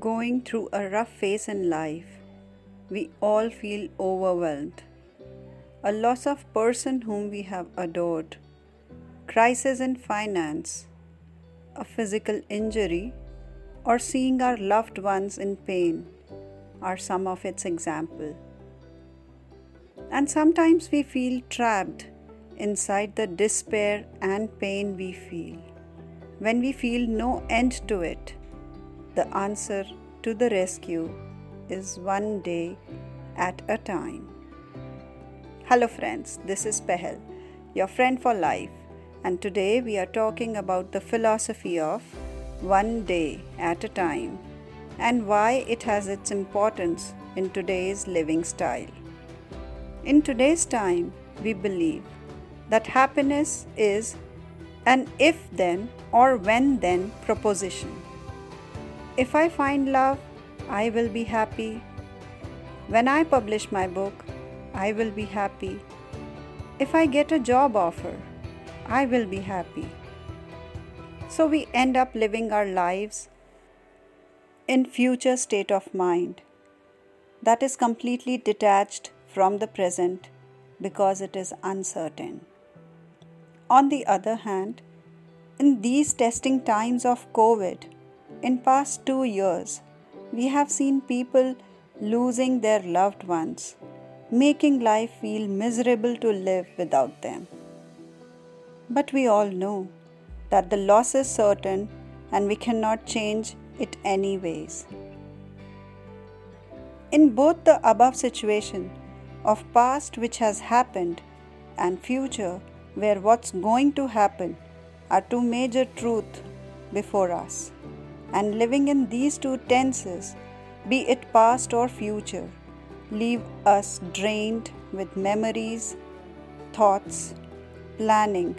Going through a rough phase in life, we all feel overwhelmed. A loss of person whom we have adored, crisis in finance, a physical injury, or seeing our loved ones in pain are some of its example. And sometimes we feel trapped inside the despair and pain we feel. When we feel no end to it, the answer to the rescue is one day at a time. Hello, friends, this is Pehel, your friend for life, and today we are talking about the philosophy of one day at a time and why it has its importance in today's living style. In today's time, we believe that happiness is an if then or when then proposition. If I find love, I will be happy. When I publish my book, I will be happy. If I get a job offer, I will be happy. So we end up living our lives in future state of mind that is completely detached from the present because it is uncertain. On the other hand, in these testing times of COVID, in past 2 years, we have seen people losing their loved ones, making life feel miserable to live without them. But we all know that the loss is certain and we cannot change it anyways. In both the above situation of past which has happened and future where what's going to happen are two major truths before us and living in these two tenses, be it past or future, leave us drained with memories, thoughts, planning,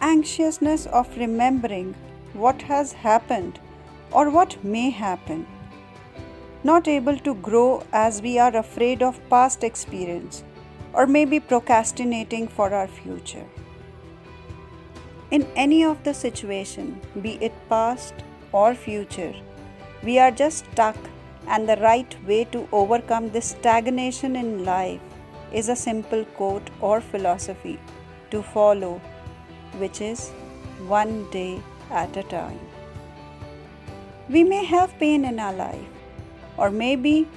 anxiousness of remembering what has happened or what may happen, not able to grow as we are afraid of past experience or maybe procrastinating for our future. In any of the situation, be it past or future, we are just stuck and the right way to overcome this stagnation in life is a simple quote or philosophy to follow, which is one day at a time. We may have pain in our life, or maybe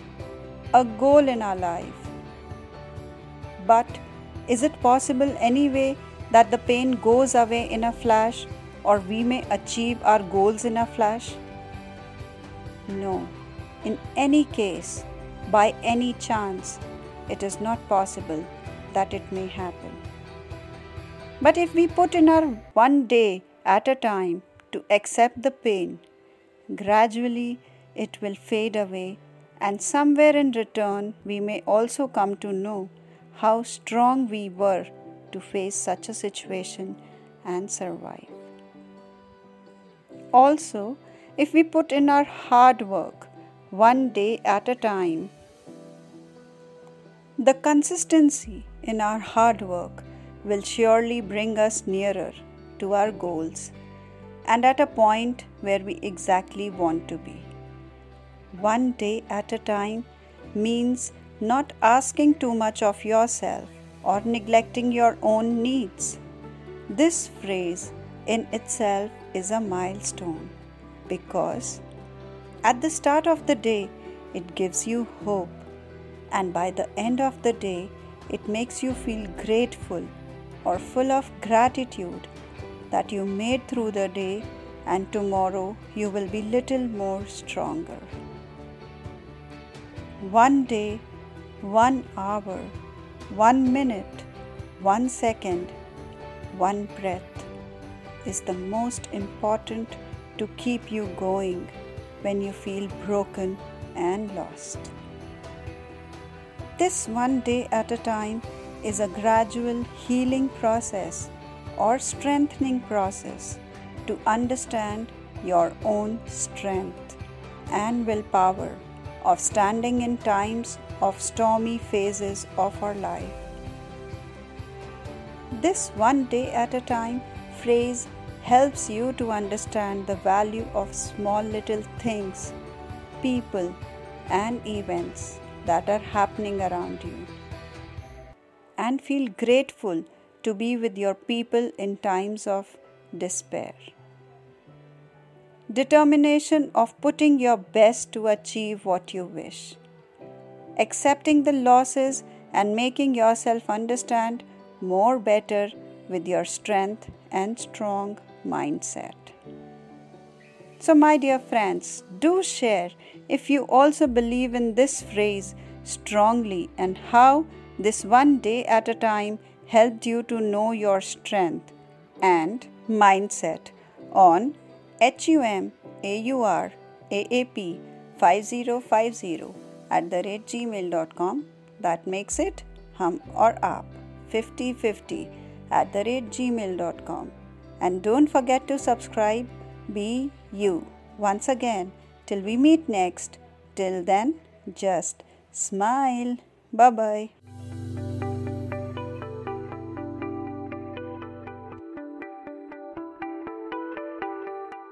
a goal in our life. But is it possible anyway that the pain goes away in a flash or we may achieve our goals in a flash? No, in any case, by any chance, it is not possible that it may happen. But if we put in our one day at a time to accept the pain, gradually it will fade away, and somewhere in return, we may also come to know how strong we were to face such a situation and survive. Also, if we put in our hard work one day at a time, the consistency in our hard work will surely bring us nearer to our goals and at a point where we exactly want to be. One day at a time means not asking too much of yourself or neglecting your own needs. This phrase in itself is a milestone because at the start of the day it gives you hope, and by the end of the day it makes you feel grateful or full of gratitude that you made through the day and tomorrow you will be little more stronger. One day, one hour, one minute, one second, one breath is the most important to keep you going when you feel broken and lost. This one day at a time is a gradual healing process or strengthening process to understand your own strength and willpower of standing in times of stormy phases of our life. This one day at a time phrase helps you to understand the value of small little things, people, and events that are happening around you. And feel grateful to be with your people in times of despair. Determination of putting your best to achieve what you wish. Accepting the losses and making yourself understand more better with your strength and strong mindset. So, my dear friends, do share if you also believe in this phrase strongly and how this one day at a time helped you to know your strength and mindset on HUMAURAAP 5050 at the rate gmail.com. That makes it hum or aap 5050 at the rate gmail.com. And don't forget to subscribe. Be you. Once again, till we meet next. Till then, just smile. Bye bye.